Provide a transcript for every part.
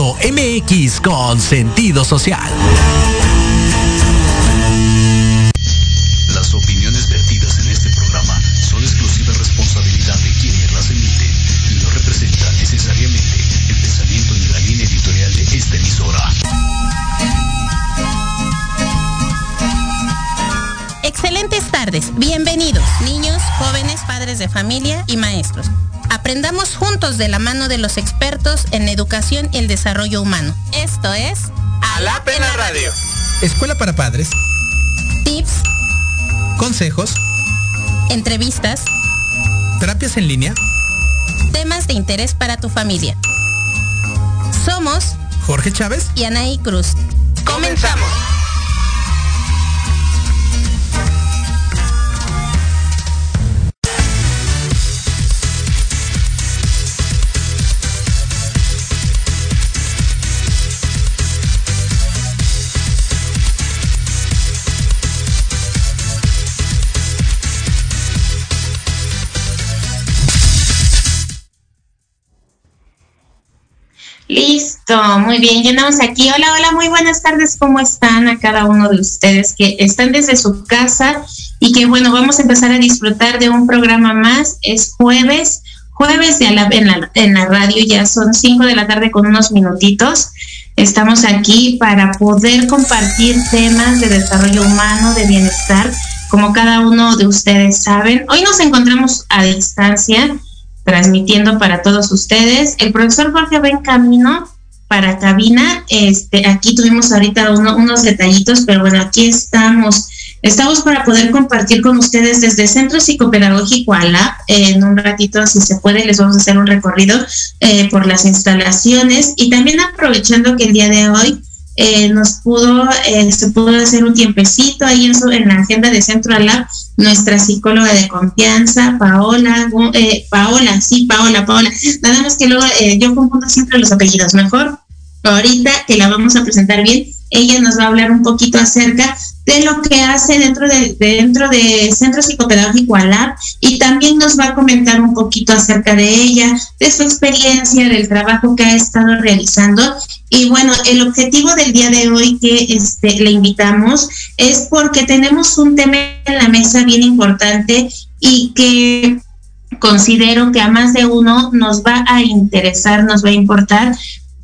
Radio MX con sentido social. Las opiniones vertidas en este programa son exclusiva responsabilidad de quienes las emiten y no representan necesariamente el pensamiento ni la línea editorial de esta emisora. Excelentes tardes, bienvenidos, niños, jóvenes, padres de familia y maestros. Aprendamos juntos de la mano de los expertos en educación y el desarrollo humano. Esto es A la Pena Radio. Escuela para padres. Tips. Consejos. Entrevistas. Terapias en línea. Temas de interés para tu familia. Somos Jorge Chávez y Anaí Cruz. Comenzamos. Muy bien, llenamos aquí. Hola, hola, muy buenas tardes, ¿cómo están a cada uno de ustedes que están desde su casa y que bueno, vamos a empezar a disfrutar de un programa más. Es jueves, jueves en, la, radio, ya son cinco de la tarde con unos minutitos. Estamos aquí para poder compartir temas de desarrollo humano, de bienestar, como cada uno de ustedes saben. Hoy nos encontramos a distancia transmitiendo para todos ustedes. El profesor Jorge va en camino para cabina. Este, aquí tuvimos ahorita unos detallitos, pero bueno, aquí estamos. Estamos para poder compartir con ustedes desde Centro Psicopedagógico ALA. En un ratito, si se puede, les vamos a hacer un recorrido eh, por las instalaciones y también aprovechando que el día de hoy eh, nos pudo, eh, se pudo hacer un tiempecito ahí en, su, en la agenda de Centro ALA nuestra psicóloga de confianza, Paola, eh, Paola, sí, Paola, Paola. Nada más que luego eh, yo confundo siempre los apellidos. Mejor ahorita que la vamos a presentar bien, ella nos va a hablar un poquito acerca de lo que hace dentro de, dentro de Centro Psicopedagógico ALAP y también nos va a comentar un poquito acerca de ella, de su experiencia, del trabajo que ha estado realizando. Y bueno, el objetivo del día de hoy que este, le invitamos es porque tenemos un tema en la mesa bien importante y que considero que a más de uno nos va a interesar, nos va a importar,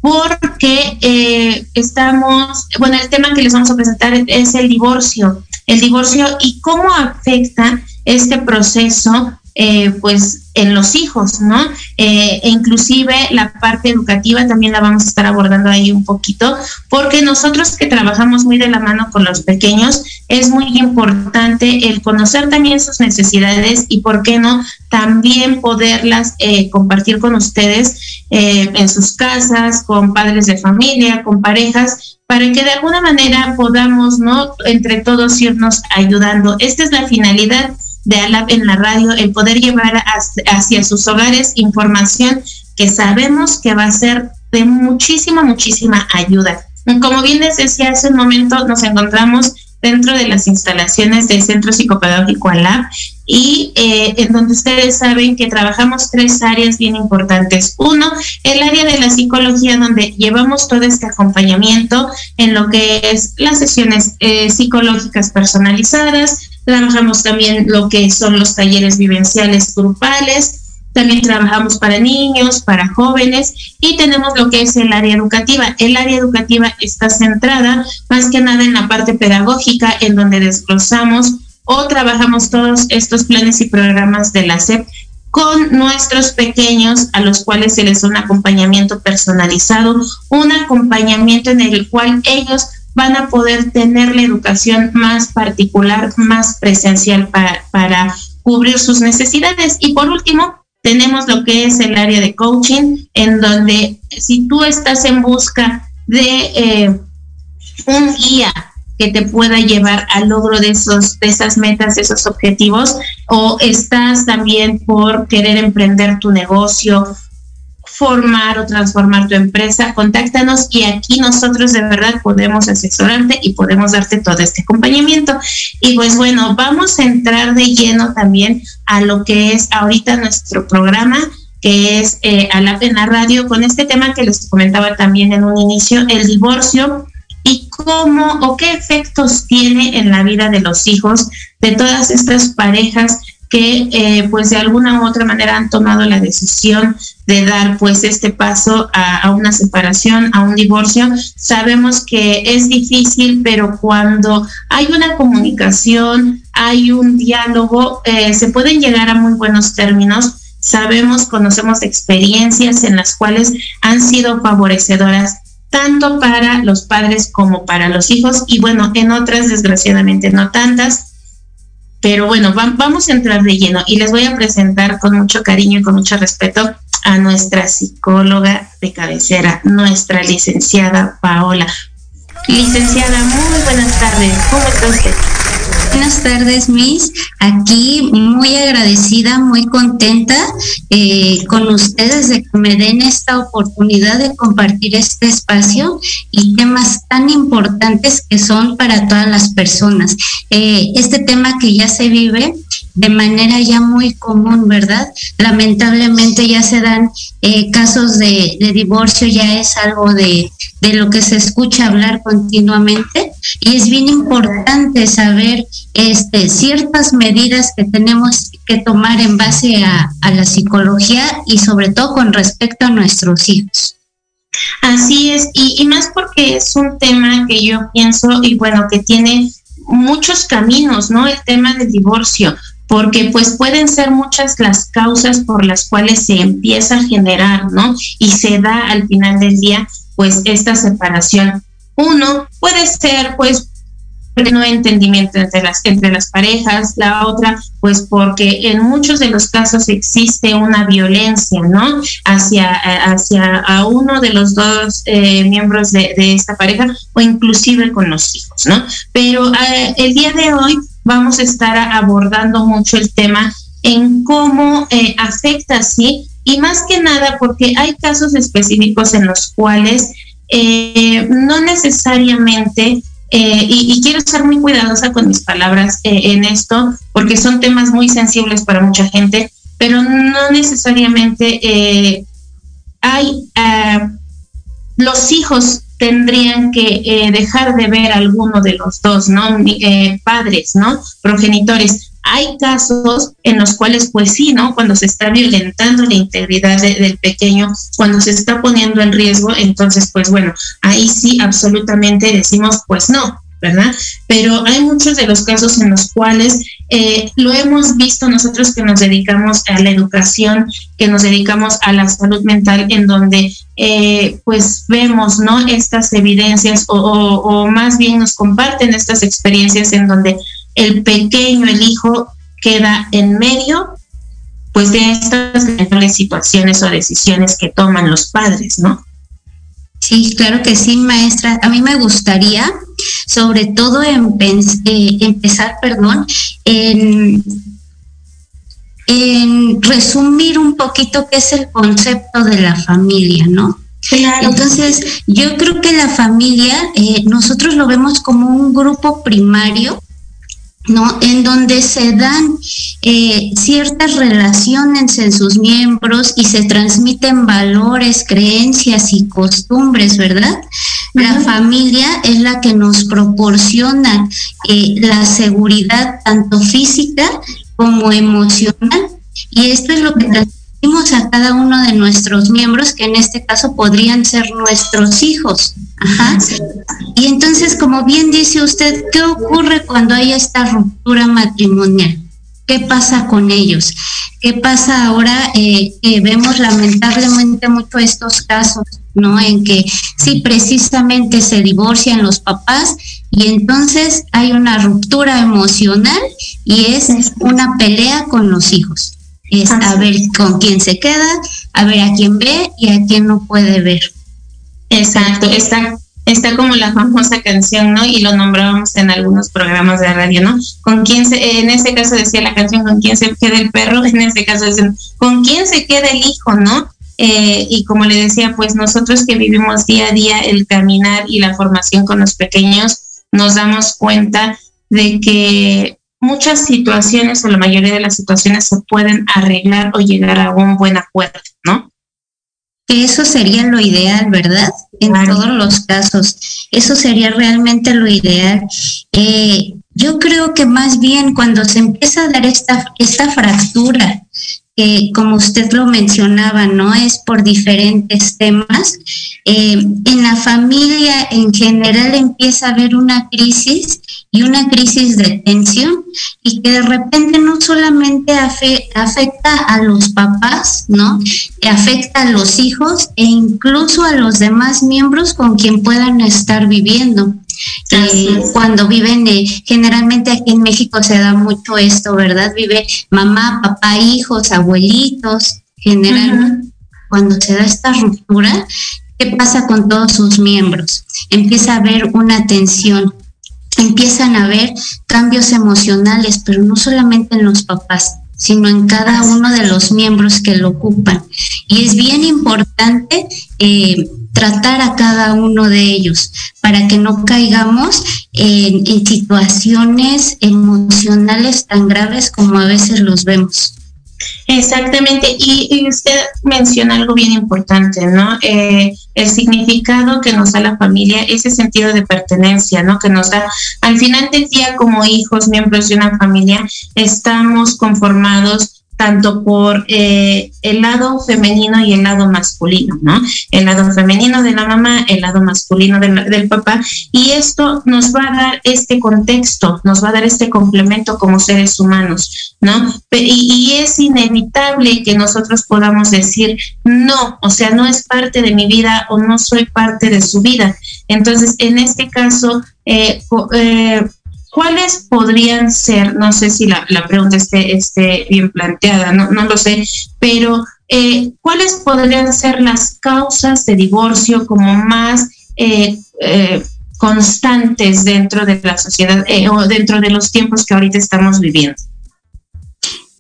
porque eh, estamos, bueno, el tema que les vamos a presentar es el divorcio, el divorcio y cómo afecta este proceso eh, pues en los hijos, ¿no? Eh, e inclusive la parte educativa también la vamos a estar abordando ahí un poquito, porque nosotros que trabajamos muy de la mano con los pequeños, es muy importante el conocer también sus necesidades y, ¿por qué no?, también poderlas eh, compartir con ustedes eh, en sus casas, con padres de familia, con parejas, para que de alguna manera podamos, ¿no?, entre todos irnos ayudando. Esta es la finalidad de ALAP en la radio, el poder llevar hacia sus hogares información que sabemos que va a ser de muchísima, muchísima ayuda. Como bien les decía hace un momento, nos encontramos dentro de las instalaciones del Centro Psicopedagógico ALAP y eh, en donde ustedes saben que trabajamos tres áreas bien importantes. Uno, el área de la psicología, donde llevamos todo este acompañamiento en lo que es las sesiones eh, psicológicas personalizadas, trabajamos también lo que son los talleres vivenciales grupales, también trabajamos para niños, para jóvenes y tenemos lo que es el área educativa. El área educativa está centrada más que nada en la parte pedagógica, en donde desglosamos o trabajamos todos estos planes y programas de la SEP con nuestros pequeños a los cuales se les da un acompañamiento personalizado, un acompañamiento en el cual ellos van a poder tener la educación más particular, más presencial para, para cubrir sus necesidades. Y por último, tenemos lo que es el área de coaching, en donde si tú estás en busca de eh, un guía que te pueda llevar al logro de esos de esas metas, de esos objetivos, o estás también por querer emprender tu negocio, formar o transformar tu empresa, contáctanos y aquí nosotros de verdad podemos asesorarte y podemos darte todo este acompañamiento. Y pues bueno, vamos a entrar de lleno también a lo que es ahorita nuestro programa. que es eh, a la pena radio, con este tema que les comentaba también en un inicio, el divorcio y cómo o qué efectos tiene en la vida de los hijos de todas estas parejas que eh, pues de alguna u otra manera han tomado la decisión de dar pues este paso a, una separación, a un divorcio. Sabemos que es difícil, pero cuando hay una comunicación, hay un diálogo, eh, se pueden llegar a muy buenos términos. Sabemos, conocemos experiencias en las cuales han sido favorecedoras tanto para los padres como para los hijos y bueno, en otras desgraciadamente no tantas pero bueno, vamos a entrar de lleno y les voy a presentar con mucho cariño y con mucho respeto a nuestra psicóloga de cabecera, nuestra licenciada Paola. Licenciada, muy buenas tardes. ¿Cómo está usted? Buenas tardes, Miss. Aquí muy agradecida, muy contenta eh, con ustedes de que me den esta oportunidad de compartir este espacio y temas tan importantes que son para todas las personas. Eh, este tema que ya se vive de manera ya muy común, ¿verdad? Lamentablemente ya se dan eh, casos de, divorcio, ya es algo de, de lo que se escucha hablar continuamente y es bien importante saber este, ciertas medidas que tenemos que tomar en base a, la psicología y sobre todo con respecto a nuestros hijos. Así es, y, y más porque es un tema que yo pienso y bueno, que tiene muchos caminos, ¿no? El tema del divorcio, porque pues pueden ser muchas las causas por las cuales se empieza a generar, ¿no? Y se da al final del día pues esta separación. Uno puede ser pues no entendimiento entre las entre las parejas, la otra pues porque en muchos de los casos existe una violencia, ¿no? Hacia hacia a uno de los dos eh, miembros de, esta pareja o inclusive con los hijos, ¿no? Pero eh, el día de hoy vamos a estar abordando mucho el tema en cómo eh, afecta así y más que nada porque hay casos específicos en los cuales eh, no necesariamente, eh, y, quiero ser muy cuidadosa con mis palabras en esto, porque son temas muy sensibles para mucha gente, pero no necesariamente hay los hijos tendrían que eh, dejar de ver a alguno de los dos, ¿no? Eh, padres, ¿no? Progenitores. Hay casos en los cuales, pues sí, ¿no? Cuando se está violentando la integridad del pequeño, cuando se está poniendo en riesgo, entonces, pues bueno, ahí sí absolutamente decimos, pues no, ¿verdad? Pero hay muchos de los casos en los cuales eh, lo hemos visto nosotros que nos dedicamos a la educación, que nos dedicamos a la salud mental, en donde eh, pues vemos, ¿no? Estas evidencias o, o, más bien nos comparten estas experiencias en donde el pequeño, el hijo, queda en medio pues de estas situaciones o decisiones que toman los padres, ¿no? Sí, claro que sí, maestra. A mí me gustaría, sobre todo, en, eh, empezar, perdón, en, resumir un poquito qué es el concepto de la familia, ¿no? Claro. Entonces, yo creo que la familia, eh, nosotros lo vemos como un grupo primario ¿no? En donde se dan eh, ciertas relaciones en sus miembros y se transmiten valores, creencias y costumbres, ¿verdad? La familia es la que nos proporciona eh, la seguridad tanto física como emocional y esto es lo que a cada uno de nuestros miembros, que en este caso podrían ser nuestros hijos. Ajá. Y entonces, como bien dice usted, ¿qué ocurre cuando hay esta ruptura matrimonial? ¿Qué pasa con ellos? ¿Qué pasa ahora? Eh, vemos lamentablemente mucho estos casos, ¿no? En que sí, precisamente se divorcian los papás y entonces hay una ruptura emocional y es una pelea con los hijos es a ver con quién se queda, a ver a quién ve y a quién no puede ver. Exacto, está, está como la famosa canción, ¿no? Y lo nombrábamos en algunos programas de radio, ¿no? Con quién se, en este caso decía la canción, con quién se queda el perro, en este caso dicen, con quién se queda el hijo, ¿no? Eh, y como le decía, pues nosotros que vivimos día a día el caminar y la formación con los pequeños, nos damos cuenta de que muchas situaciones o la mayoría de las situaciones se pueden arreglar o llegar a un buen acuerdo, ¿no? Eso sería lo ideal, ¿verdad? En todos los casos. Eso sería realmente lo ideal. Eh, yo creo que más bien cuando se empieza a dar esta, esta fractura, que como usted lo mencionaba, ¿no? Es por diferentes temas. Eh, en la familia en general empieza a haber una crisis y una crisis de tensión y que de repente no solamente afecta a los papás, ¿no? Afecta a los hijos e incluso a los demás miembros con quien puedan estar viviendo. Eh, cuando viven, eh, generalmente aquí en México se da mucho esto, ¿verdad? Vive mamá, papá, hijos, abuelitos, generalmente. Cuando se da esta ruptura, ¿qué pasa con todos sus miembros? Empieza a haber una tensión, empiezan a haber cambios emocionales, pero no solamente en los papás, sino en cada uno de los miembros que lo ocupan. Y es bien importante eh, tratar a cada uno de ellos para que no caigamos en, en situaciones emocionales tan graves como a veces los vemos. Exactamente, y, usted menciona algo bien importante, ¿no? Eh, el significado que nos da la familia, ese sentido de pertenencia, ¿no? Que nos da, al final del día como hijos, miembros de una familia, estamos conformados tanto por eh, el lado femenino y el lado masculino, ¿no? El lado femenino de la mamá, el lado masculino del papá, y esto nos va a dar este contexto, nos va a dar este complemento como seres humanos, ¿no? Y, y es inevitable que nosotros podamos decir, no, o sea, no es parte de mi vida o no soy parte de su vida. Entonces, en este caso, eh, eh, ¿cuáles podrían ser, no sé si la, pregunta esté, bien planteada, no, no lo sé, pero eh, cuáles podrían ser las causas de divorcio como más eh, eh, constantes dentro de la sociedad o dentro de los tiempos que ahorita estamos viviendo?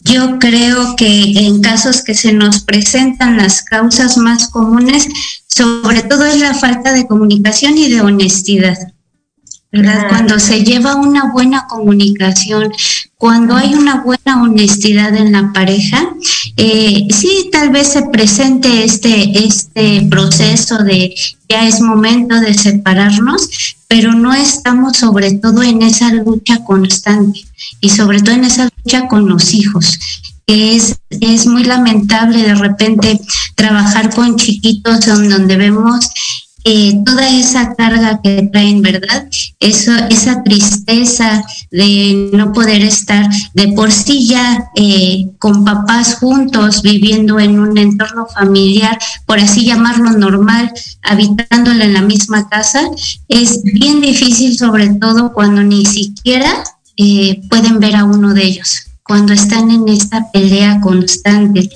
Yo creo que en casos que se nos presentan las causas más comunes, sobre todo es la falta de comunicación y de honestidad. Cuando se lleva una buena comunicación, cuando hay una buena honestidad en la pareja, eh, sí, tal vez se presente este, este proceso de ya es momento de separarnos, pero no estamos sobre todo en esa lucha constante y sobre todo en esa lucha con los hijos. Es, es muy lamentable de repente trabajar con chiquitos donde vemos toda esa carga que traen, ¿verdad? Eso, esa tristeza de no poder estar de por sí ya eh, con papás juntos, viviendo en un entorno familiar, por así llamarlo normal, habitándola en la misma casa, es bien difícil, sobre todo cuando ni siquiera eh, pueden ver a uno de ellos, cuando están en esta pelea constante.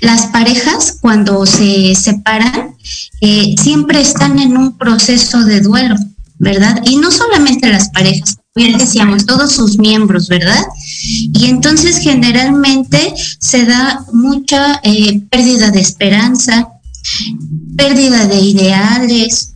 Las parejas cuando se separan eh, siempre están en un proceso de duelo, ¿verdad? Y no solamente las parejas, bien decíamos, todos sus miembros, ¿verdad? Y entonces generalmente se da mucha eh, pérdida de esperanza, pérdida de ideales,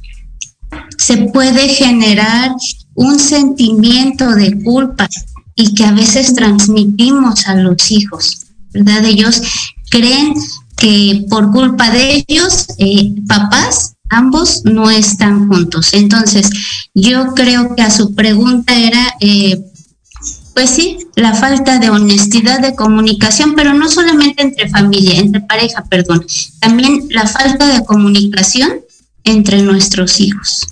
se puede generar un sentimiento de culpa y que a veces transmitimos a los hijos, ¿verdad? Ellos creen que por culpa de ellos, eh, papás, ambos no están juntos. Entonces, yo creo que a su pregunta era, eh, pues sí, la falta de honestidad de comunicación, pero no solamente entre familia, entre pareja, perdón, también la falta de comunicación entre nuestros hijos.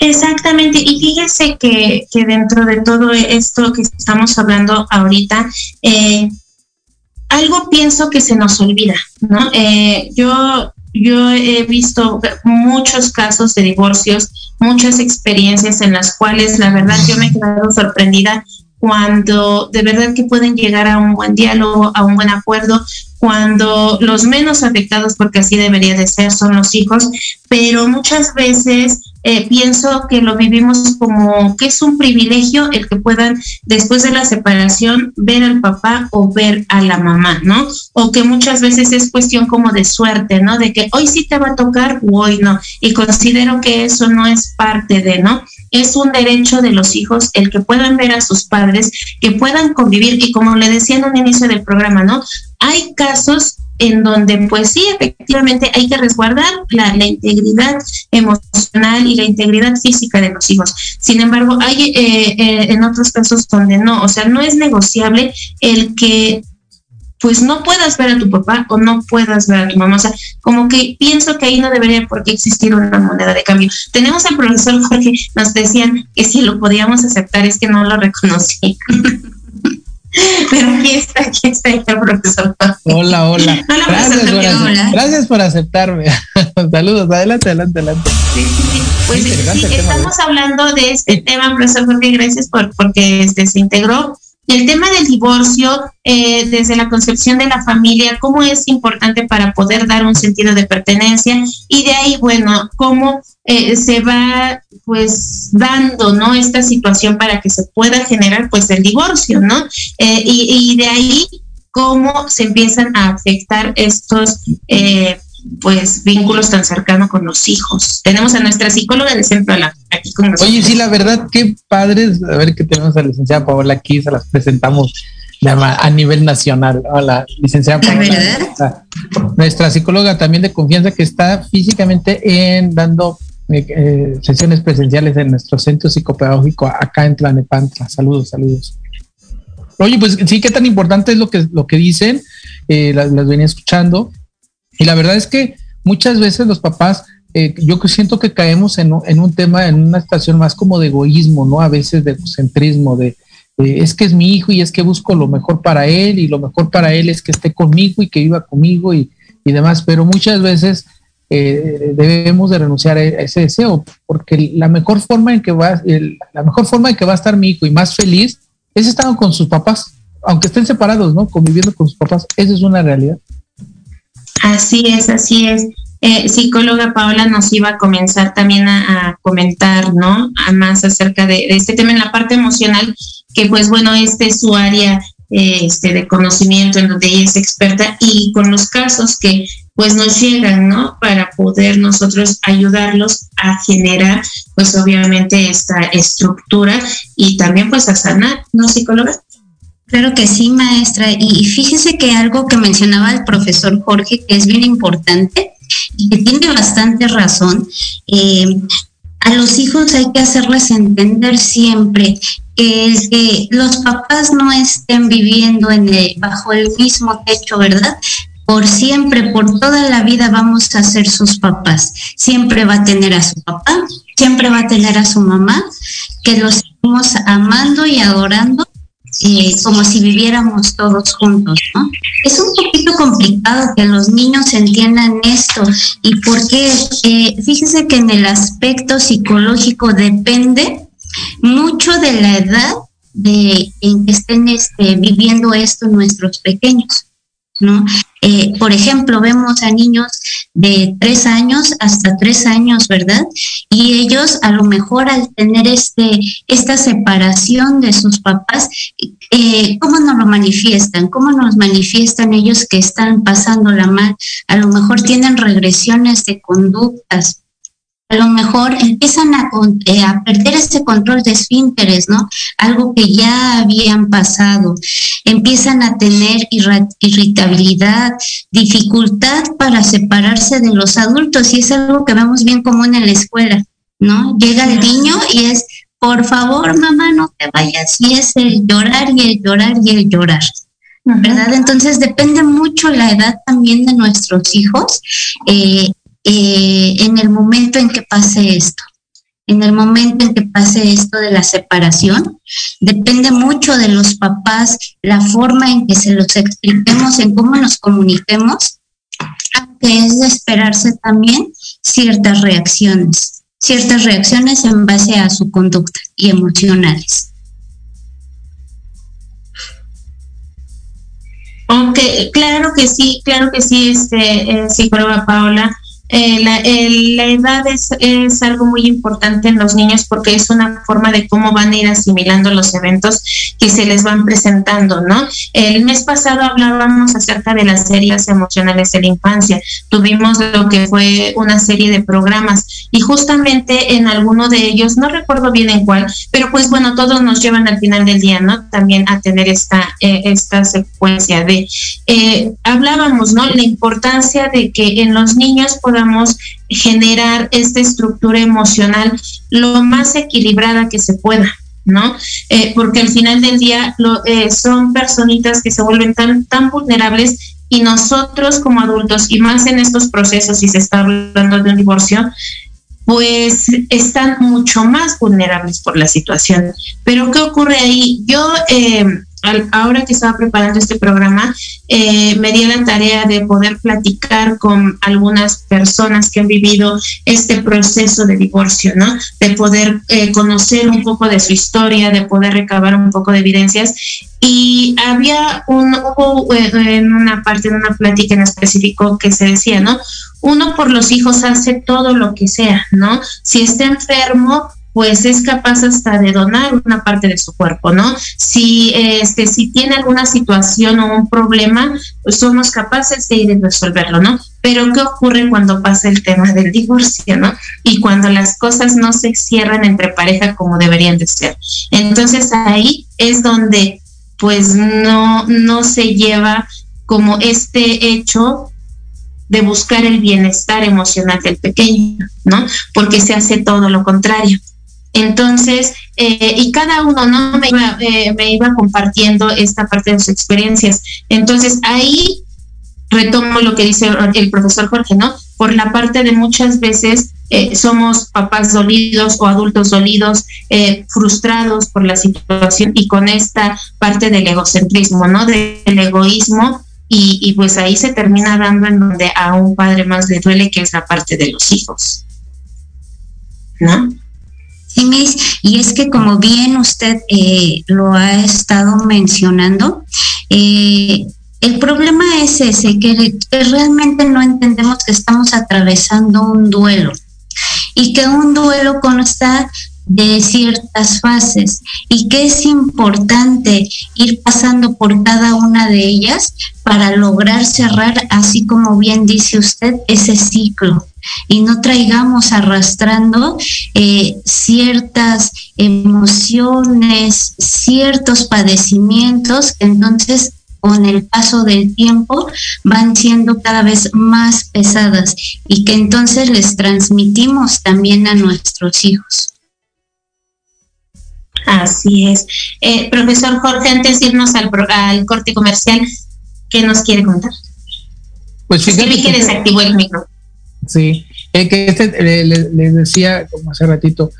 Exactamente, y fíjese que, que dentro de todo esto que estamos hablando ahorita, eh, algo pienso que se nos olvida, ¿no? Eh, yo, yo he visto muchos casos de divorcios, muchas experiencias en las cuales la verdad yo me he quedado sorprendida cuando de verdad que pueden llegar a un buen diálogo, a un buen acuerdo, cuando los menos afectados, porque así debería de ser, son los hijos, pero muchas veces eh, pienso que lo vivimos como que es un privilegio el que puedan después de la separación ver al papá o ver a la mamá, ¿no? O que muchas veces es cuestión como de suerte, ¿no? De que hoy sí te va a tocar o hoy no. Y considero que eso no es parte de, ¿no? Es un derecho de los hijos el que puedan ver a sus padres, que puedan convivir y como le decía en un inicio del programa, ¿no? Hay casos en donde pues sí, efectivamente hay que resguardar la, integridad emocional y la integridad física de los hijos. Sin embargo, hay eh, eh, en otros casos donde no, o sea, no es negociable el que pues no puedas ver a tu papá o no puedas ver a tu mamá. O sea, como que pienso que ahí no debería por qué existir una moneda de cambio. Tenemos al profesor Jorge, nos decían que si lo podíamos aceptar, es que no lo reconocí. Pero aquí está, aquí está el profesor. Hola, hola. gracias, por gracias por aceptarme. Saludos, adelante, adelante, adelante. Sí, sí, sí. Pues sí, estamos hablando de este tema, profesor Jorge, gracias por porque este, se integró el tema del divorcio, eh, desde la concepción de la familia, cómo es importante para poder dar un sentido de pertenencia y de ahí, bueno, cómo eh, se va pues dando, ¿no? Esta situación para que se pueda generar pues el divorcio, ¿no? Eh, y, y, de ahí cómo se empiezan a afectar estos pues vínculos tan cercanos con los hijos. Tenemos a nuestra psicóloga de Centro aquí con nosotros. Oye, sí, la verdad, qué padres. A ver que tenemos a la licenciada Paola aquí, se las presentamos a nivel nacional. Hola, licenciada Paola. Nuestra psicóloga también de confianza que está físicamente en dando eh, eh, sesiones presenciales en nuestro centro psicopedagógico acá en Tlanepantla. Saludos, saludos. Oye, pues sí, qué tan importante es lo que, lo que dicen, eh, las venía escuchando. Y la verdad es que muchas veces los papás, eh, yo siento que caemos en, un tema, en una situación más como de egoísmo, ¿no? A veces de egocentrismo, de, es que es mi hijo y es que busco lo mejor para él y lo mejor para él es que esté conmigo y que viva conmigo y, demás, pero muchas veces eh, debemos de renunciar a ese deseo porque la mejor forma en que va, la mejor forma en que va a estar mi hijo y más feliz es estando con sus papás, aunque estén separados, ¿no? Conviviendo con sus papás, esa es una realidad. Así es, así es. Eh, psicóloga Paola nos iba a comenzar también a, comentar, ¿no? A más acerca de, este tema en la parte emocional, que pues bueno, este es su área eh, este, de conocimiento en donde ella es experta y con los casos que pues nos llegan, ¿no? Para poder nosotros ayudarlos a generar, pues obviamente esta estructura y también pues a sanar, ¿no, psicóloga? Claro que sí, maestra. Y fíjese que algo que mencionaba el profesor Jorge, que es bien importante y que tiene bastante razón, eh, a los hijos hay que hacerles entender siempre que, los papás no estén viviendo en bajo el mismo techo, ¿verdad? Por siempre, por toda la vida vamos a ser sus papás. Siempre va a tener a su papá, siempre va a tener a su mamá, que los estamos amando y adorando eh, como si viviéramos todos juntos, ¿no? Es un poquito complicado que los niños entiendan esto y porque eh, fíjese que en el aspecto psicológico depende mucho de la edad de en que estén este, viviendo esto nuestros pequeños. ¿No? Eh, por ejemplo, vemos a niños de tres años hasta tres años, ¿verdad? Y ellos a lo mejor al tener este, esta separación de sus papás, eh, ¿cómo nos lo manifiestan? ¿Cómo nos manifiestan ellos que están pasando la mal? A lo mejor tienen regresiones de conductas, a lo mejor empiezan a, eh, a, perder ese control de esfínteres, ¿no? Algo que ya habían pasado. Empiezan a tener irritabilidad, dificultad para separarse de los adultos y es algo que vemos bien común en la escuela, ¿no? Llega el niño y es, por favor, mamá, no te vayas. Y es el llorar y el llorar y el llorar. ¿verdad? Entonces depende mucho la edad también de nuestros hijos eh, eh, en el momento en que pase esto. En el momento en que pase esto de la separación, depende mucho de los papás, la forma en que se los expliquemos, en cómo nos comuniquemos, aunque es de esperarse también ciertas reacciones, ciertas reacciones en base a su conducta y emocionales. Ok, claro que sí, claro que sí, este, eh, psicóloga Paola. Eh, la, edad es, es, algo muy importante en los niños porque es una forma de cómo van a ir asimilando los eventos que se les van presentando, ¿no? El mes pasado hablábamos acerca de las series emocionales de la infancia. Tuvimos lo que fue una serie de programas y justamente en alguno de ellos, no recuerdo bien en cuál, pero pues bueno, todos nos llevan al final del día, ¿no? También a tener esta, eh, esta secuencia de, eh, hablábamos, ¿no? La importancia de que en los niños podamos generar esta estructura emocional lo más equilibrada que se pueda. ¿no? Eh, porque al final del día lo, eh, son personitas que se vuelven tan, tan vulnerables y nosotros como adultos, y más en estos procesos, si se está hablando de un divorcio, pues están mucho más vulnerables por la situación. Pero ¿qué ocurre ahí? Yo eh, ahora que estaba preparando este programa, eh, me di la tarea de poder platicar con algunas personas que han vivido este proceso de divorcio, ¿no? De poder eh, conocer un poco de su historia, de poder recabar un poco de evidencias. Y había un, hubo eh, en una parte de una plática en específico que se decía, ¿no? Uno por los hijos hace todo lo que sea, ¿no? Si está enfermo, pues es capaz hasta de donar una parte de su cuerpo, ¿no? Si, este, si tiene alguna situación o un problema, pues somos capaces de ir a resolverlo, ¿no? Pero ¿qué ocurre cuando pasa el tema del divorcio, ¿no? Y cuando las cosas no se cierran entre pareja como deberían de ser. Entonces ahí es donde pues no, no se lleva como este hecho de buscar el bienestar emocional del pequeño, ¿no? Porque se hace todo lo contrario. Entonces, eh, y cada uno no me iba, eh, me iba compartiendo esta parte de sus experiencias. Entonces, ahí retomo lo que dice el profesor Jorge, ¿no? Por la parte de muchas veces eh, somos papás dolidos o adultos dolidos, frustrados por la situación y con esta parte del egocentrismo, ¿no? Del egoísmo y, y pues ahí se termina dando en donde a un padre más le duele, que es la parte de los hijos, ¿no? Y es que como bien usted eh, lo ha estado mencionando, eh, el problema es ese, que realmente no entendemos que estamos atravesando un duelo. Y que un duelo consta de ciertas fases. Y que es importante ir pasando por cada una de ellas para lograr cerrar, así como bien dice usted, ese ciclo y no traigamos arrastrando eh, ciertas emociones, ciertos padecimientos, entonces con el paso del tiempo van siendo cada vez más pesadas y que entonces les transmitimos también a nuestros hijos. Así es. Eh, profesor Jorge, antes de irnos al, al corte comercial, ¿qué nos quiere contar? Pues fíjate que desactivó el micro. Sí, eh, que este, les decía como hace ratito,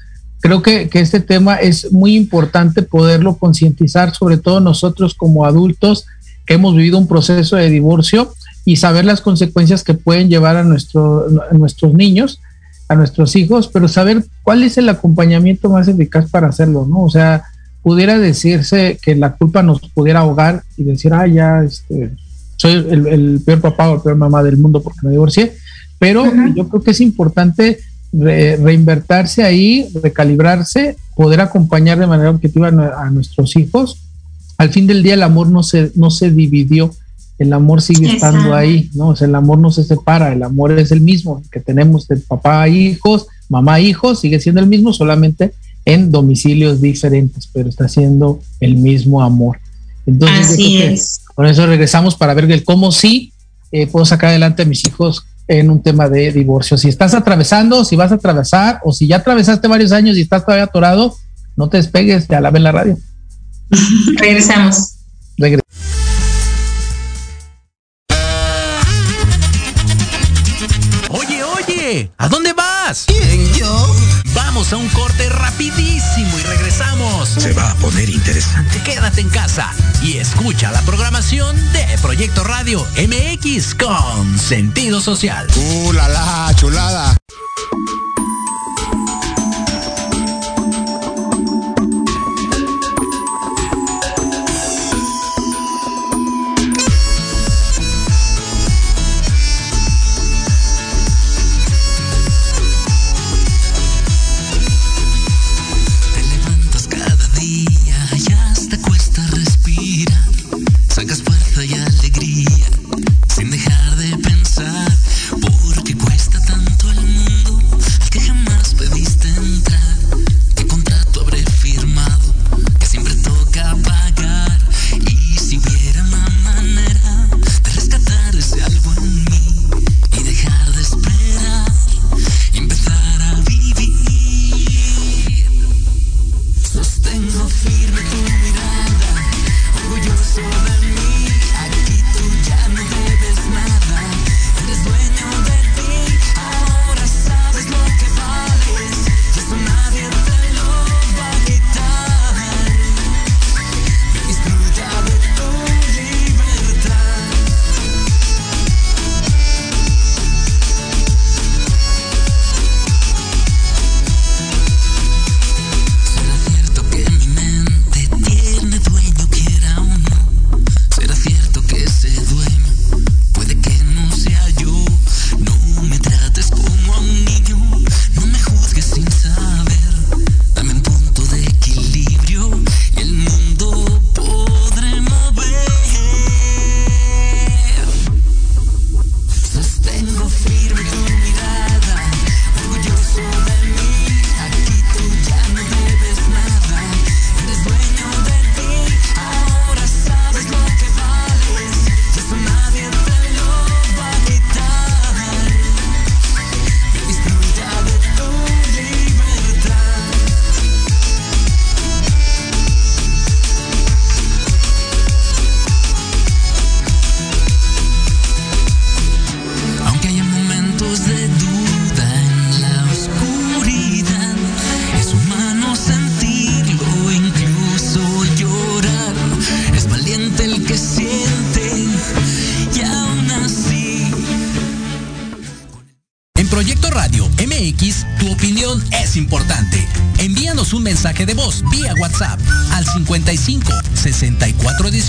creo que, que, este tema es muy importante poderlo concientizar, sobre todo nosotros como adultos que hemos vivido un proceso de divorcio y saber las consecuencias que pueden llevar a, nuestro, nuestros niños, a nuestros hijos, pero saber cuál es el acompañamiento más eficaz para hacerlo, ¿no? O sea, pudiera decirse que la culpa nos pudiera ahogar y decir, ah, ya, este, soy el, el peor papá o el peor mamá del mundo porque me divorcié, pero yo creo que es importante reinvertirse ahí, recalibrarse, poder acompañar de manera objetiva a, nuestros hijos. Al fin del día el amor no se, no se dividió, el amor sigue estando ahí, ¿no? O sea, el amor no se separa, el amor es el mismo que tenemos de papá a hijos, mamá a hijos, sigue siendo el mismo, solamente en domicilios diferentes, pero está siendo el mismo amor. Entonces, Así es. Con eso regresamos para ver el cómo sí eh, puedo sacar adelante a mis hijos en un tema de divorcio. Si estás atravesando, si vas a atravesar, o si ya atravesaste varios años y estás todavía atorado, no te despegues, ya la ven la radio. Regresamos. Oye, oye, ¿a dónde vas? ¿Quién, yo? Vamos a un corte regresamos. Se va a poner interesante. Quédate en casa y escucha la programación de Proyecto Radio MX con sentido social. ¡Uh, la, la chulada!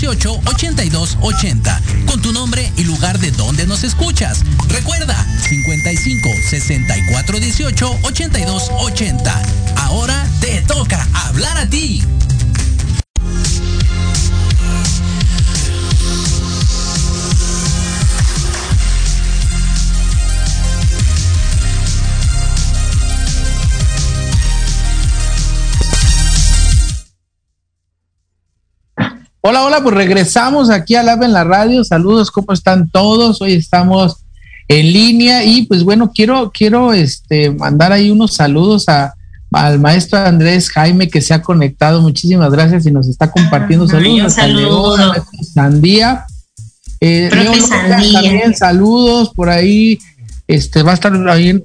64 18 82 80 con tu nombre y lugar de donde nos escuchas. Recuerda 55 64 18 82 80. Hola, hola, pues regresamos aquí al Lab en la radio. Saludos, ¿cómo están todos? Hoy estamos en línea y pues bueno, quiero, quiero este, mandar ahí unos saludos a, al maestro Andrés Jaime que se ha conectado. Muchísimas gracias y nos está compartiendo saludos. Saludos. Sandía. Eh, también saludos por ahí. Este va a estar ahí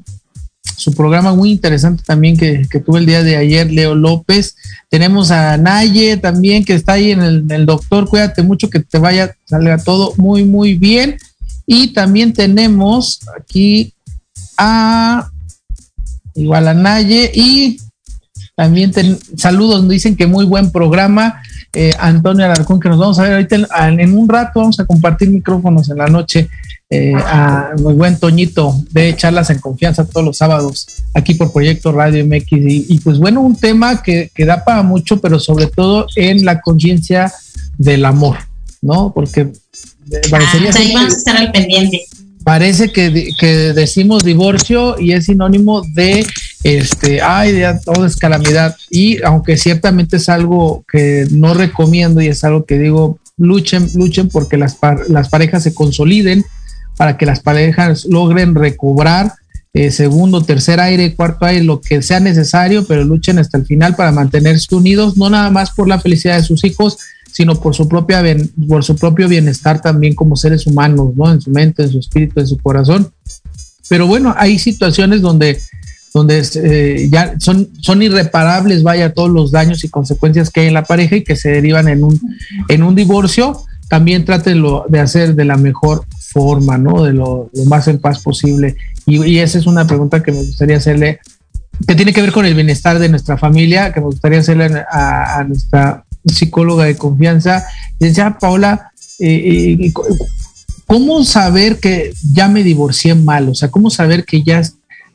su programa muy interesante también que, que, tuve el día de ayer, Leo López. Tenemos a Naye también que está ahí en el, doctor. Cuídate mucho, que te vaya, salga todo muy, muy bien. Y también tenemos aquí a igual a Naye y también saludos, dicen que muy buen programa. Eh, Antonio Alarcón, que nos vamos a ver ahorita en un rato, vamos a compartir micrófonos en la noche eh, a muy buen Toñito de charlas en confianza todos los sábados aquí por Proyecto Radio MX y, pues bueno, un tema que, que, da para mucho, pero sobre todo en la conciencia del amor, ¿no? Porque parecería ah, vamos a estar al pendiente. Parece que, que, decimos divorcio y es sinónimo de este, ay, ya todo es calamidad. Y aunque ciertamente es algo que no recomiendo y es algo que digo, luchen, luchen porque las, las parejas se consoliden, para que las parejas logren recobrar eh, segundo, tercer aire, cuarto aire, lo que sea necesario, pero luchen hasta el final para mantenerse unidos, no nada más por la felicidad de sus hijos, sino por su propia por su propio bienestar también como seres humanos, ¿no? En su mente, en su espíritu, en su corazón. Pero bueno, hay situaciones donde donde eh, ya son, son irreparables, vaya, todos los daños y consecuencias que hay en la pareja y que se derivan en un, en un divorcio, también trátenlo de hacer de la mejor forma, ¿no? De lo, más en paz posible. Y, esa es una pregunta que me gustaría hacerle, que tiene que ver con el bienestar de nuestra familia, que me gustaría hacerle a, nuestra psicóloga de confianza. Decía Paula, eh, eh, ¿cómo saber que ya me divorcié mal? O sea, ¿cómo saber que ya,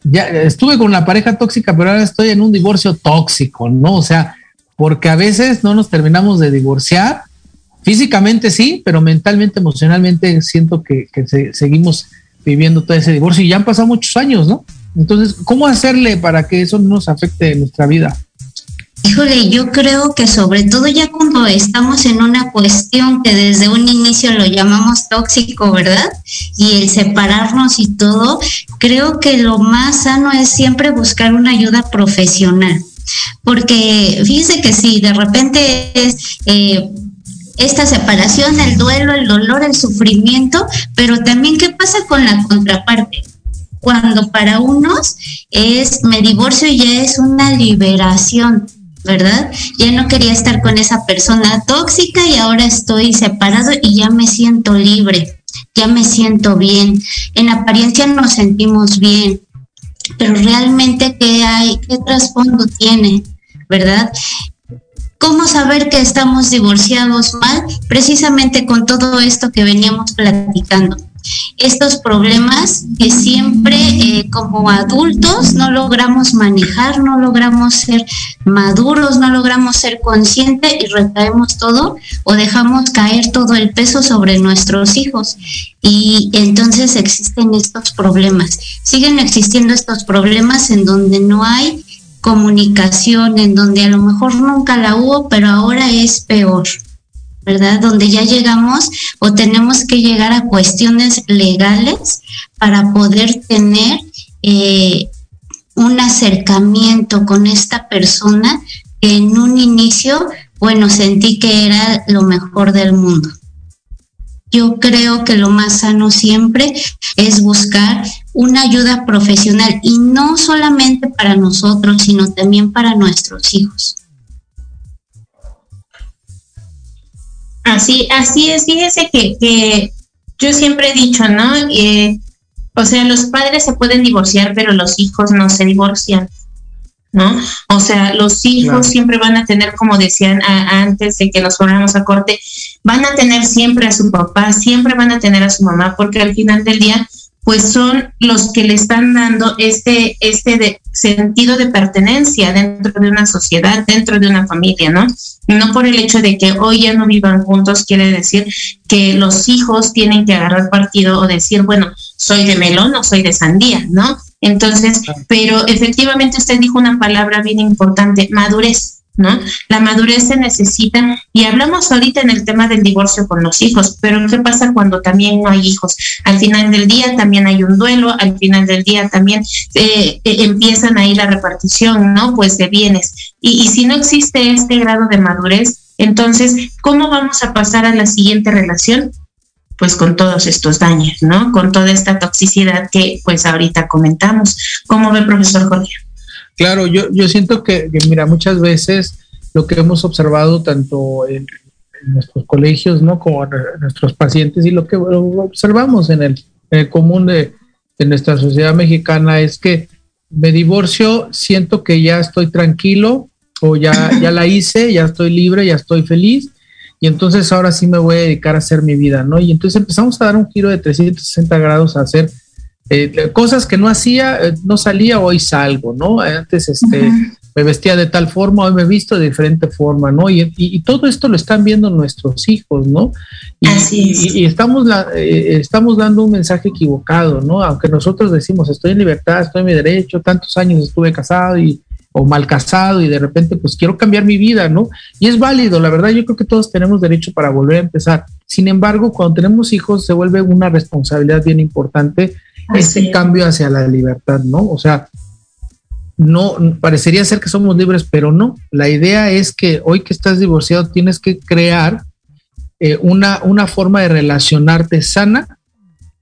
ya estuve con la pareja tóxica, pero ahora estoy en un divorcio tóxico, ¿no? O sea, porque a veces no nos terminamos de divorciar Físicamente sí, pero mentalmente, emocionalmente siento que, seguimos viviendo todo ese divorcio y ya han pasado muchos años, ¿no? Entonces, ¿cómo hacerle para que eso no nos afecte en nuestra vida? Híjole, yo creo que sobre todo ya cuando estamos en una cuestión que desde un inicio lo llamamos tóxico, ¿verdad? Y el separarnos y todo, creo que lo más sano es siempre buscar una ayuda profesional. Porque fíjese que si de repente es... Eh, esta separación, el duelo, el dolor, el sufrimiento, pero también qué pasa con la contraparte. Cuando para unos es me divorcio y ya es una liberación, ¿verdad? Ya no quería estar con esa persona tóxica y ahora estoy separado y ya me siento libre, ya me siento bien. En apariencia nos sentimos bien, pero realmente qué hay, qué trasfondo tiene, ¿verdad? ¿Cómo saber que estamos divorciados mal? Precisamente con todo esto que veníamos platicando. Estos problemas que siempre eh, como adultos no logramos manejar, no logramos ser maduros, no logramos ser conscientes y recaemos todo o dejamos caer todo el peso sobre nuestros hijos. Y entonces existen estos problemas. Siguen existiendo estos problemas en donde no hay comunicación en donde a lo mejor nunca la hubo, pero ahora es peor, ¿verdad? Donde ya llegamos o tenemos que llegar a cuestiones legales para poder tener eh, un acercamiento con esta persona que en un inicio, bueno, sentí que era lo mejor del mundo. Yo creo que lo más sano siempre es buscar una ayuda profesional y no solamente para nosotros, sino también para nuestros hijos. Así, así es, fíjese que, que yo siempre he dicho, ¿no? Eh, o sea, los padres se pueden divorciar, pero los hijos no se divorcian. ¿no? O sea, los hijos siempre van a tener, como decían antes de que nos fuéramos a corte, van a tener siempre a su papá, siempre van a tener a su mamá, porque al final del día pues son los que le están dando este, este de sentido de pertenencia dentro de una sociedad, dentro de una familia, ¿no? No por el hecho de que hoy ya no vivan juntos, quiere decir que los hijos tienen que agarrar partido o decir, bueno, soy de melón o soy de sandía, ¿no? Entonces, pero efectivamente usted dijo una palabra bien importante, madurez. ¿No? La madurez se necesita y hablamos ahorita en el tema del divorcio con los hijos, pero ¿qué pasa cuando también no hay hijos? Al final del día también hay un duelo, al final del día también eh, eh, empiezan ahí la repartición, ¿no? Pues de bienes. Y, si no existe este grado de madurez, entonces, ¿cómo vamos a pasar a la siguiente relación? Pues con todos estos daños, ¿no? Con toda esta toxicidad que pues ahorita comentamos. ¿Cómo ve, profesor Jorge? Claro, yo, yo siento que, mira, muchas veces lo que hemos observado tanto en, nuestros colegios, ¿no? Como en nuestros pacientes y lo que observamos en el, común de, nuestra sociedad mexicana es que me divorcio, siento que ya estoy tranquilo o ya, ya la hice, ya estoy libre, ya estoy feliz y entonces ahora sí me voy a dedicar a hacer mi vida, ¿no? Y entonces empezamos a dar un giro de 360 grados a hacer eh, cosas que no hacía, eh, no salía, hoy salgo, ¿no? Antes este, me vestía de tal forma, hoy me he visto de diferente forma, ¿no? Y, todo esto lo están viendo nuestros hijos, ¿no? Y, Así es. y, estamos, la, eh, estamos dando un mensaje equivocado, ¿no? Aunque nosotros decimos, estoy en libertad, estoy en mi derecho, tantos años estuve casado y o mal casado y de repente pues quiero cambiar mi vida, ¿no? Y es válido, la verdad yo creo que todos tenemos derecho para volver a empezar. Sin embargo, cuando tenemos hijos se vuelve una responsabilidad bien importante ese cambio hacia la libertad, ¿no? O sea, no parecería ser que somos libres, pero no. La idea es que hoy que estás divorciado tienes que crear eh, una, una forma de relacionarte sana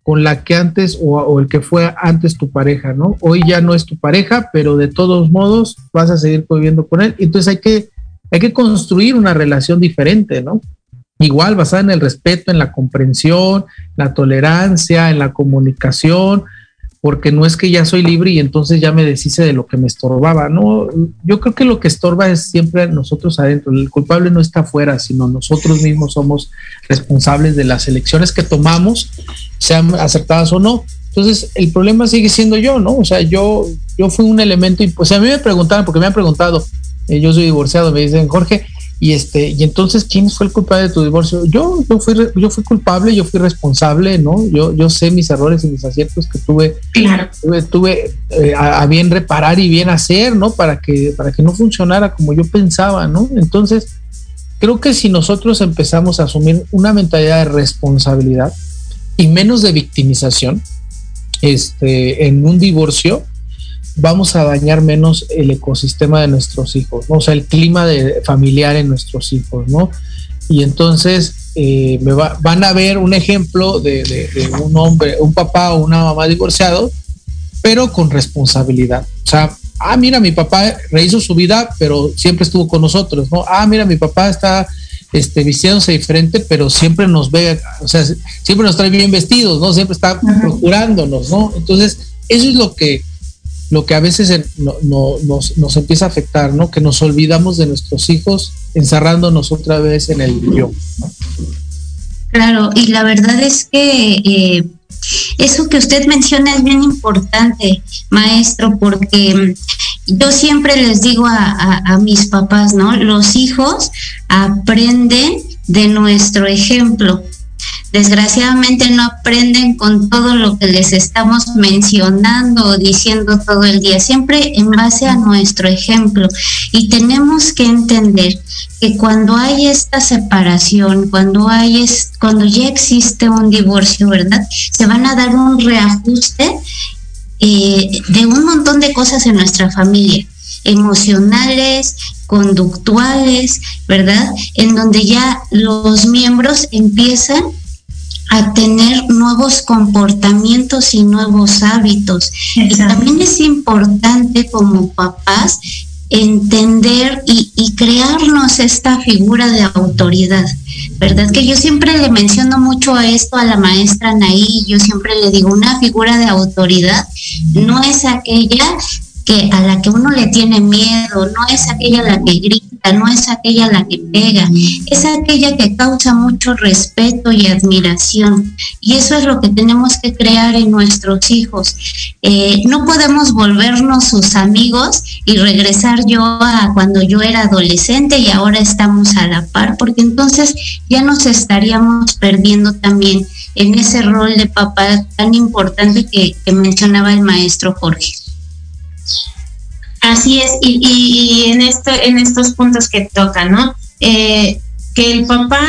con la que antes o, el que fue antes tu pareja, ¿no? Hoy ya no es tu pareja, pero de todos modos vas a seguir viviendo con él. Entonces hay que, hay que construir una relación diferente, ¿no? Igual basada en el respeto, en la comprensión, la tolerancia, en la comunicación, porque no es que ya soy libre y entonces ya me deshice de lo que me estorbaba, no, yo creo que lo que estorba es siempre nosotros adentro, el culpable no está afuera, sino nosotros mismos somos responsables de las elecciones que tomamos, sean acertadas o no. Entonces, el problema sigue siendo yo, ¿no? O sea, yo, yo fui un elemento, y pues a mí me preguntaban, porque me han preguntado, eh, yo soy divorciado, me dicen, Jorge, y este, y entonces, ¿quién fue el culpable de tu divorcio? Yo, yo fui, yo fui culpable, yo fui responsable, ¿no? Yo, yo sé mis errores y mis aciertos que tuve, tuve, eh, a, bien reparar y bien hacer, ¿no? Para que, para que no funcionara como yo pensaba, ¿no? Entonces, creo que si nosotros empezamos a asumir una mentalidad de responsabilidad y menos de victimización, este, en un divorcio, vamos a dañar menos el ecosistema de nuestros hijos, ¿no? o sea, el clima de, familiar en nuestros hijos, ¿no? Y entonces eh, me van a ver un ejemplo de, un hombre, un papá o una mamá divorciado, pero con responsabilidad. O sea, ah, mira, mi papá rehizo su vida, pero siempre estuvo con nosotros, ¿no? Ah, mira, mi papá está este, vistiéndose diferente, pero siempre nos ve, o sea, siempre nos trae bien vestidos, ¿no? Siempre está procurándonos, ¿no? Entonces, eso es lo que lo que a veces nos, empieza a afectar, ¿no? Que nos olvidamos de nuestros hijos encerrándonos otra vez en el yo. Claro, y la verdad es que eh, eso que usted menciona es bien importante, maestro, porque yo siempre les digo a mis papás, ¿no? Los hijos aprenden de nuestro ejemplo desgraciadamente no aprenden con todo lo que les estamos mencionando o diciendo todo el día, siempre en base a nuestro ejemplo. Y tenemos que entender que cuando hay esta separación, cuando hay cuando ya existe un divorcio, ¿verdad? Se van a dar un reajuste eh, de un montón de cosas en nuestra familia emocionales, conductuales, ¿verdad? En donde ya los miembros empiezan a tener nuevos comportamientos y nuevos hábitos. Y también es importante como papás entender y, y, crearnos esta figura de autoridad, ¿verdad? Que yo siempre le menciono mucho a esto a la maestra Anaí, yo siempre le digo, una figura de autoridad no es aquella que a la que uno le tiene miedo, no es aquella la que grita, no es aquella la que pega, es aquella que causa mucho respeto y admiración. Y eso es lo que tenemos que crear en nuestros hijos. Eh, no podemos volvernos sus amigos y regresar yo a cuando yo era adolescente y ahora estamos a la par, porque entonces ya nos estaríamos perdiendo también en ese rol de papá tan importante que, mencionaba el maestro Jorge. Así es, y, en, esto, en estos puntos que toca, ¿no? Eh, que el papá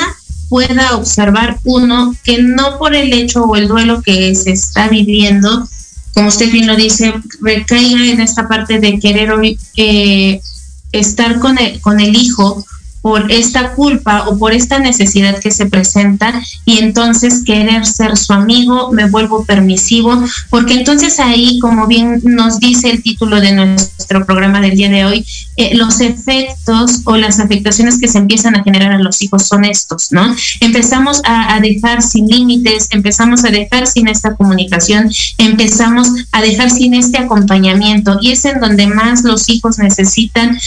pueda observar uno que no por el hecho o el duelo que se está viviendo, como usted bien lo dice, recaiga en esta parte de querer eh, estar con el, con el hijo por esta culpa o por esta necesidad que se presenta y entonces querer ser su amigo, me vuelvo permisivo, porque entonces ahí, como bien nos dice el título de nuestro programa del día de hoy, eh, los efectos o las afectaciones que se empiezan a generar a los hijos son estos, ¿no? Empezamos a, a dejar sin límites, empezamos a dejar sin esta comunicación, empezamos a dejar sin este acompañamiento y es en donde más los hijos necesitan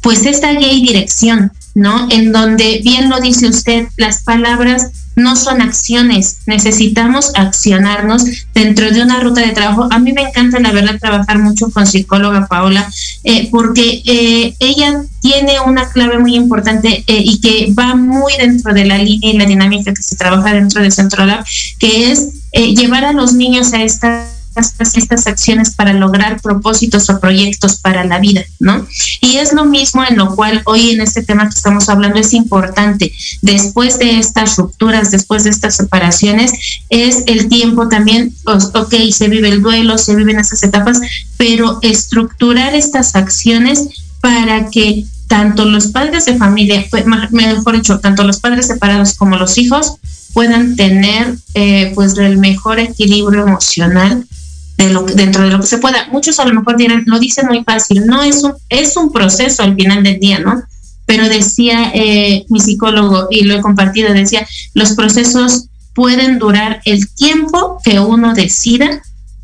pues esta guía y dirección, ¿no? En donde, bien lo dice usted, las palabras no son acciones, necesitamos accionarnos dentro de una ruta de trabajo. A mí me encanta, la verdad, trabajar mucho con psicóloga Paola, eh, porque eh, ella tiene una clave muy importante eh, y que va muy dentro de la línea y la dinámica que se trabaja dentro de Centro Lab, que es llevar a los niños a esta estas acciones para lograr propósitos o proyectos para la vida, ¿no? Y es lo mismo en lo cual hoy en este tema que estamos hablando es importante. Después de estas rupturas, después de estas separaciones, es el tiempo también, ok, se vive el duelo, se viven esas etapas, pero estructurar estas acciones para que tanto los padres de familia, mejor dicho, tanto los padres separados como los hijos puedan tener eh, pues el mejor equilibrio emocional de lo, dentro de lo que se pueda. Muchos a lo mejor dirán, lo dicen muy fácil, no es un, es un proceso al final del día, ¿no? Pero decía eh, mi psicólogo, y lo he compartido, decía, los procesos pueden durar el tiempo que uno decida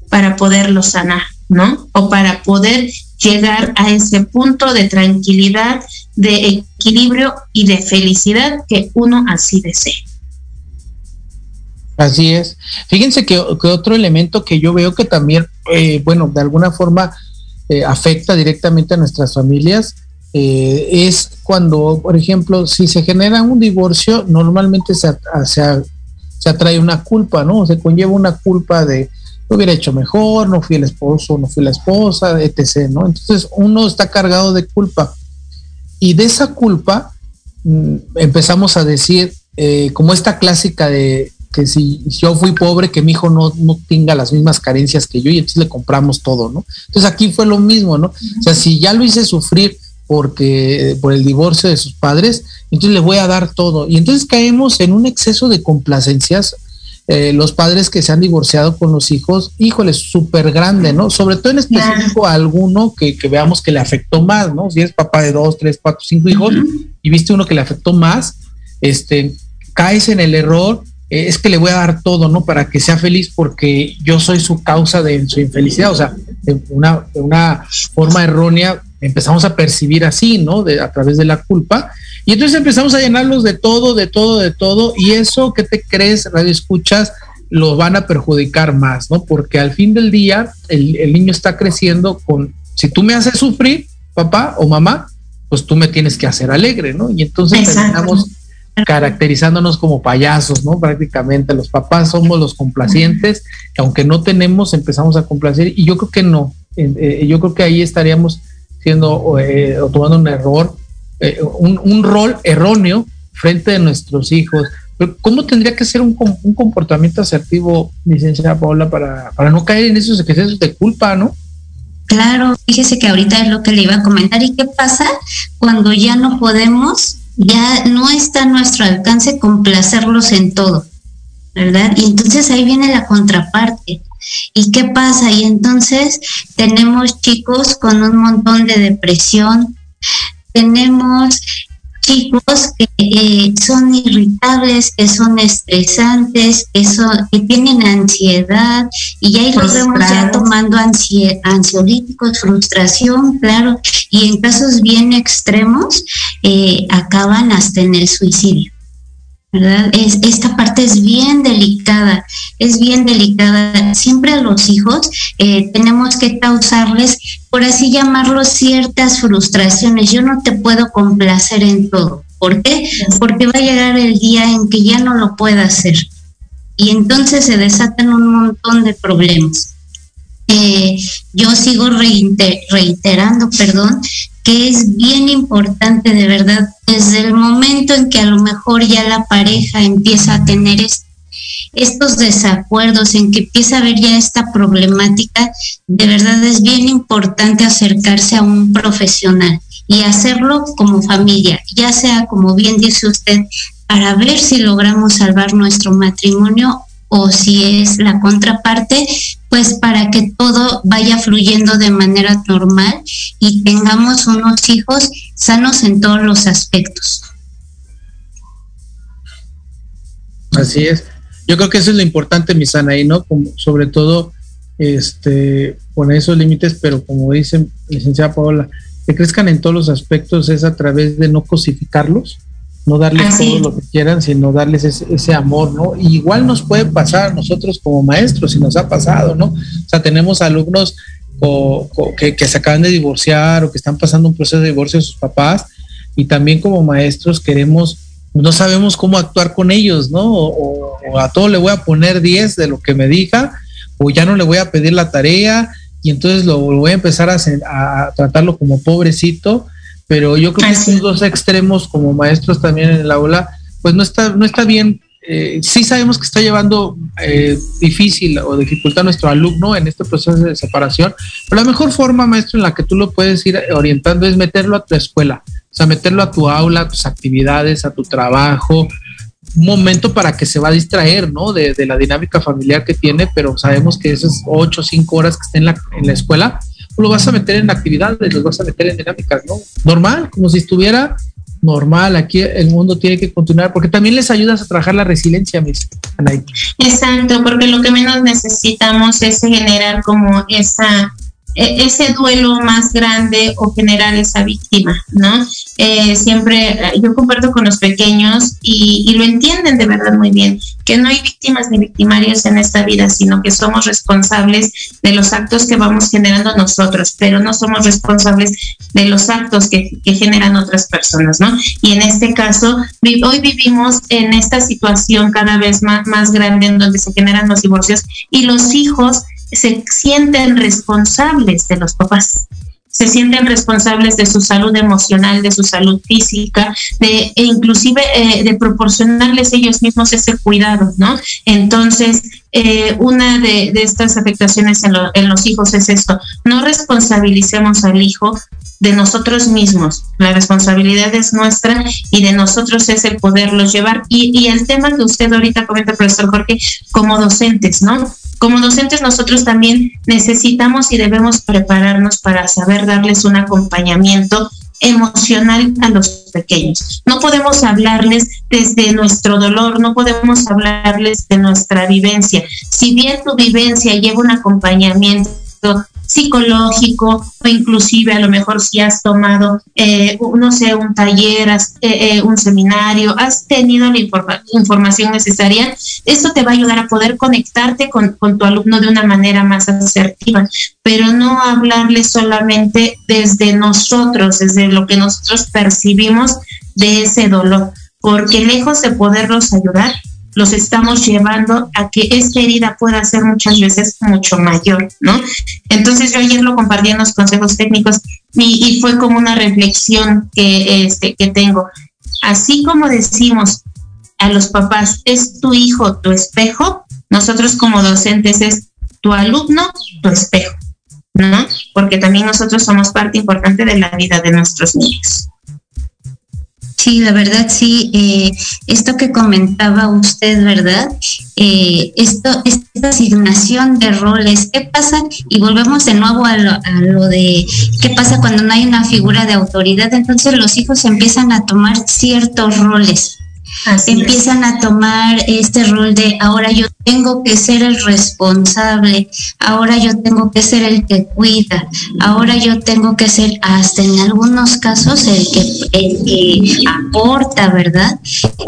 para poderlo sanar, ¿no? O para poder llegar a ese punto de tranquilidad, de equilibrio y de felicidad que uno así desee. Así es. Fíjense que, otro elemento que yo veo que también, eh, bueno, de alguna forma eh, afecta directamente a nuestras familias eh, es cuando, por ejemplo, si se genera un divorcio, normalmente se, se, se atrae una culpa, ¿no? Se conlleva una culpa de lo hubiera hecho mejor, no fui el esposo, no fui la esposa, etc., ¿no? Entonces uno está cargado de culpa. Y de esa culpa mm, empezamos a decir, como esta clásica de que si yo fui pobre, que mi hijo no, no tenga las mismas carencias que yo y entonces le compramos todo, ¿no? Entonces aquí fue lo mismo, ¿no? O sea, si ya lo hice sufrir porque por el divorcio de sus padres, entonces le voy a dar todo. Y entonces caemos en un exceso de complacencias. Eh, los padres que se han divorciado con los hijos, híjole, súper grande, ¿no? Sobre todo en específico a alguno que, que, veamos que le afectó más, ¿no? Si es papá de dos, tres, cuatro, cinco hijos y viste uno que le afectó más, este, caes en el error eh, es que le voy a dar todo, ¿no? Para que sea feliz porque yo soy su causa de su infelicidad. O sea, de una, una forma errónea empezamos a percibir así, ¿no? De, a través de la culpa. Y entonces empezamos a llenarlos de todo, de todo, de todo. Y eso, ¿qué te crees, radio escuchas? Los van a perjudicar más, ¿no? Porque al fin del día, el, el niño está creciendo con, si tú me haces sufrir, papá o mamá, pues tú me tienes que hacer alegre, ¿no? Y entonces terminamos caracterizándonos como payasos, ¿no? Prácticamente los papás somos los complacientes, que aunque no tenemos, empezamos a complacer y yo creo que no, eh, yo creo que ahí estaríamos siendo eh, o tomando un error, eh, un, rol erróneo frente de nuestros hijos. Pero ¿Cómo tendría que ser un, comportamiento asertivo, licenciada Paola, para, para no caer en esos excesos de culpa, ¿no? Claro, fíjese que ahorita es lo que le iba a comentar. ¿Y qué pasa cuando ya no podemos ya no está a nuestro alcance complacerlos en todo, ¿verdad? Y entonces ahí viene la contraparte. ¿Y qué pasa? Y entonces tenemos chicos con un montón de depresión, tenemos chicos que eh, son irritables, que son estresantes, que, son, que tienen ansiedad y ahí los vemos ya tomando ansiolíticos, frustración, claro, y en casos bien extremos eh, acaban hasta en el suicidio. ¿Verdad? Es, esta parte es bien delicada, es bien delicada. Siempre a los hijos eh, tenemos que causarles, por así llamarlo, ciertas frustraciones. Yo no te puedo complacer en todo. ¿Por qué? Porque va a llegar el día en que ya no lo pueda hacer. Y entonces se desatan un montón de problemas. Eh, yo sigo reiterando, perdón, que es bien importante de verdad desde el momento en que a lo mejor ya la pareja empieza a tener estos desacuerdos, en que empieza a haber ya esta problemática, de verdad es bien importante acercarse a un profesional y hacerlo como familia, ya sea como bien dice usted, para ver si logramos salvar nuestro matrimonio o si es la contraparte, pues para que todo vaya fluyendo de manera normal y tengamos unos hijos sanos en todos los aspectos. Así es. Yo creo que eso es lo importante, mi y ¿no? Como, sobre todo, este, poner esos límites, pero como dice licenciada Paola, que crezcan en todos los aspectos es a través de no cosificarlos, no darles todo lo que quieran, sino darles ese, amor, ¿no? igual nos puede pasar a nosotros como maestros, y nos ha pasado, ¿no? O sea, tenemos alumnos que, se acaban de divorciar o que están pasando un proceso de divorcio de sus papás, y también como maestros queremos, no sabemos cómo actuar con ellos, ¿no? O, a todo le voy a poner 10 de lo que me diga, o ya no le voy a pedir la tarea, y entonces lo, voy a empezar a, a tratarlo como pobrecito pero yo creo que esos dos extremos como maestros también en el aula, pues no está, no está bien. Eh, sí sabemos que está llevando eh, difícil o dificultad a nuestro alumno en este proceso de separación, pero la mejor forma, maestro, en la que tú lo puedes ir orientando es meterlo a tu escuela, o sea, meterlo a tu aula, a tus actividades, a tu trabajo, un momento para que se va a distraer, ¿no? De, de la dinámica familiar que tiene, pero sabemos que esas ocho o cinco horas que esté en la, en la escuela, lo vas a meter en actividades, los vas a meter en dinámicas, ¿no? Normal, como si estuviera normal, aquí el mundo tiene que continuar, porque también les ayudas a trabajar la resiliencia, mis Exacto, porque lo que menos necesitamos es generar como esa ese duelo más grande o generar esa víctima, ¿no? Eh, siempre eh, yo comparto con los pequeños y, lo entienden de verdad muy bien, que no hay víctimas ni victimarios en esta vida, sino que somos responsables de los actos que vamos generando nosotros, pero no somos responsables de los actos que, que generan otras personas, ¿no? Y en este caso, hoy vivimos en esta situación cada vez más, más grande en donde se generan los divorcios y los hijos se sienten responsables de los papás se sienten responsables de su salud emocional, de su salud física, de e inclusive eh, de proporcionarles ellos mismos ese cuidado, ¿no? Entonces, eh, una de, estas afectaciones en, en los hijos es esto, no responsabilicemos al hijo de nosotros mismos. La responsabilidad es nuestra y de nosotros es el poderlos llevar. Y, y el tema que usted ahorita comenta, profesor Jorge, como docentes, ¿no? Como docentes nosotros también necesitamos y debemos prepararnos para saber darles un acompañamiento emocional a los pequeños. No podemos hablarles desde nuestro dolor, no podemos hablarles de nuestra vivencia. Si bien tu vivencia lleva un acompañamiento psicológico o inclusive a lo mejor si has tomado, eh, no sé, un taller, eh, eh, un seminario, has tenido la información necesaria, esto te va a ayudar a poder conectarte con, con tu alumno de una manera más asertiva, pero no hablarle solamente desde nosotros, desde lo que nosotros percibimos de ese dolor, porque lejos de poderlos ayudar, los estamos llevando a que esta herida pueda ser muchas veces mucho mayor, ¿no? Entonces yo ayer lo compartí en los consejos técnicos y, fue como una reflexión que, este, que tengo. Así como decimos a los papás, es tu hijo tu espejo, nosotros como docentes es tu alumno tu espejo, ¿no? Porque también nosotros somos parte importante de la vida de nuestros niños. Sí, la verdad sí. Eh, esto que comentaba usted, ¿verdad? Eh, esto, esta asignación de roles, ¿qué pasa? Y volvemos de nuevo a lo, a lo, de qué pasa cuando no hay una figura de autoridad. Entonces los hijos empiezan a tomar ciertos roles empiezan a tomar este rol de ahora yo tengo que ser el responsable, ahora yo tengo que ser el que cuida, ahora yo tengo que ser hasta en algunos casos el que, aporta, ¿verdad?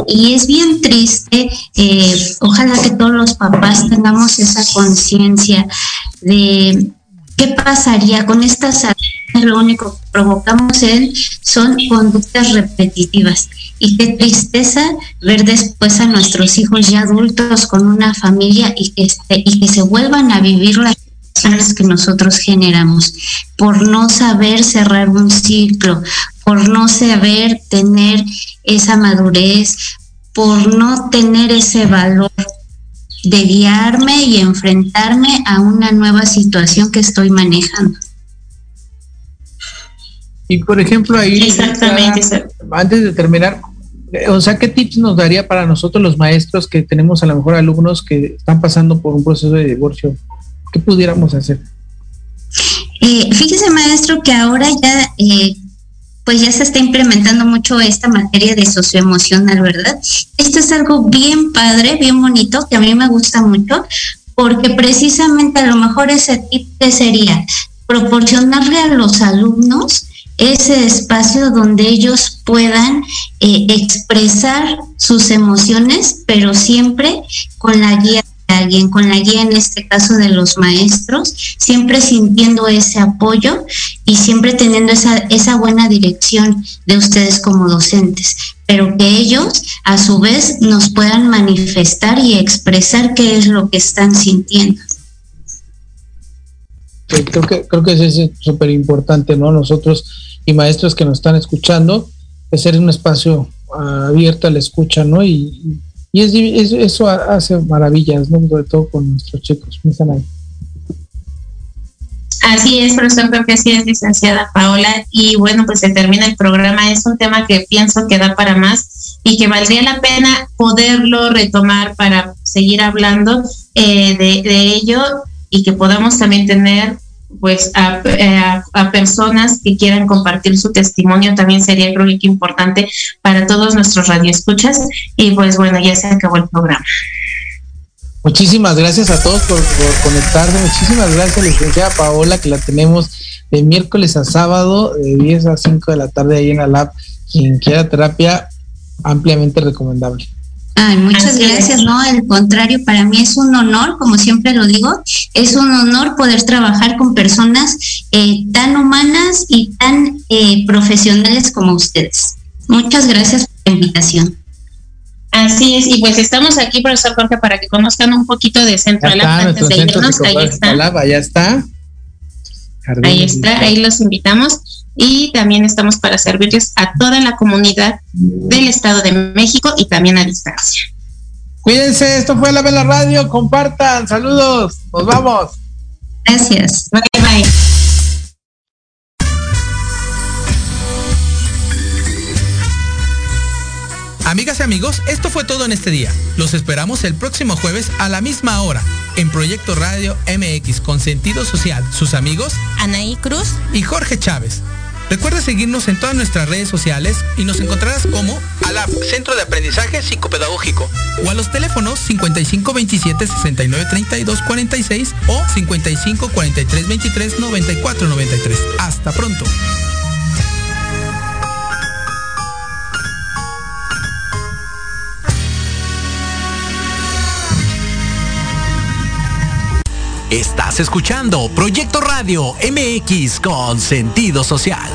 Y es bien triste, eh, ojalá que todos los papás tengamos esa conciencia de qué pasaría con estas lo único que provocamos en son conductas repetitivas y qué tristeza ver después a nuestros hijos ya adultos con una familia y que, este, y que se vuelvan a vivir las situaciones que nosotros generamos por no saber cerrar un ciclo, por no saber tener esa madurez, por no tener ese valor de guiarme y enfrentarme a una nueva situación que estoy manejando. Y por ejemplo ahí, Exactamente. antes de terminar, o sea, ¿qué tips nos daría para nosotros los maestros que tenemos a lo mejor alumnos que están pasando por un proceso de divorcio? ¿Qué pudiéramos hacer? Eh, fíjese, maestro, que ahora ya, eh, pues ya se está implementando mucho esta materia de socioemocional, ¿verdad? Esto es algo bien padre, bien bonito, que a mí me gusta mucho, porque precisamente a lo mejor ese tip sería proporcionarle a los alumnos ese espacio donde ellos puedan eh, expresar sus emociones, pero siempre con la guía de alguien, con la guía en este caso de los maestros, siempre sintiendo ese apoyo y siempre teniendo esa, esa buena dirección de ustedes como docentes, pero que ellos a su vez nos puedan manifestar y expresar qué es lo que están sintiendo. Creo que, creo que es súper importante, ¿no? Nosotros y maestros que nos están escuchando, ser un espacio abierto a la escucha, ¿no? Y, es, eso hace maravillas, ¿no? Sobre todo con nuestros chicos. ahí. Así es, profesor, creo que sí es licenciada Paola. Y bueno, pues se termina el programa. Es un tema que pienso que da para más y que valdría la pena poderlo retomar para seguir hablando eh, de ello y que podamos también tener pues eh, a, personas que quieran compartir su testimonio también sería creo que importante para todos nuestros radioescuchas. Y pues bueno ya se acabó el programa. Muchísimas gracias a todos por, conectarse. Muchísimas gracias licenciada Paola que la tenemos de miércoles a sábado de 10 a 5 de la tarde ahí en la lab quien quiera terapia ampliamente recomendable Ay, muchas gracias, no, al contrario, para mí es un honor, como siempre lo digo, es un honor poder trabajar con personas eh, tan humanas y tan eh, profesionales como ustedes. Muchas gracias por la invitación. Así es, y pues estamos aquí, profesor Jorge, para que conozcan un poquito de Centro antes de irnos. Ahí está. ya está. ahí está, ahí los invitamos y también estamos para servirles a toda la comunidad del Estado de México y también a distancia. Cuídense, esto fue La Vela Radio, compartan, saludos, nos vamos. Gracias. Bye bye. Amigas y amigos, esto fue todo en este día. Los esperamos el próximo jueves a la misma hora en Proyecto Radio MX con sentido social. Sus amigos Anaí Cruz y Jorge Chávez. Recuerda seguirnos en todas nuestras redes sociales y nos encontrarás como ALAP, Centro de Aprendizaje Psicopedagógico, o a los teléfonos 55 27 69 32 46 o 55 43 23 94 93. Hasta pronto. Estás escuchando Proyecto Radio MX con sentido social.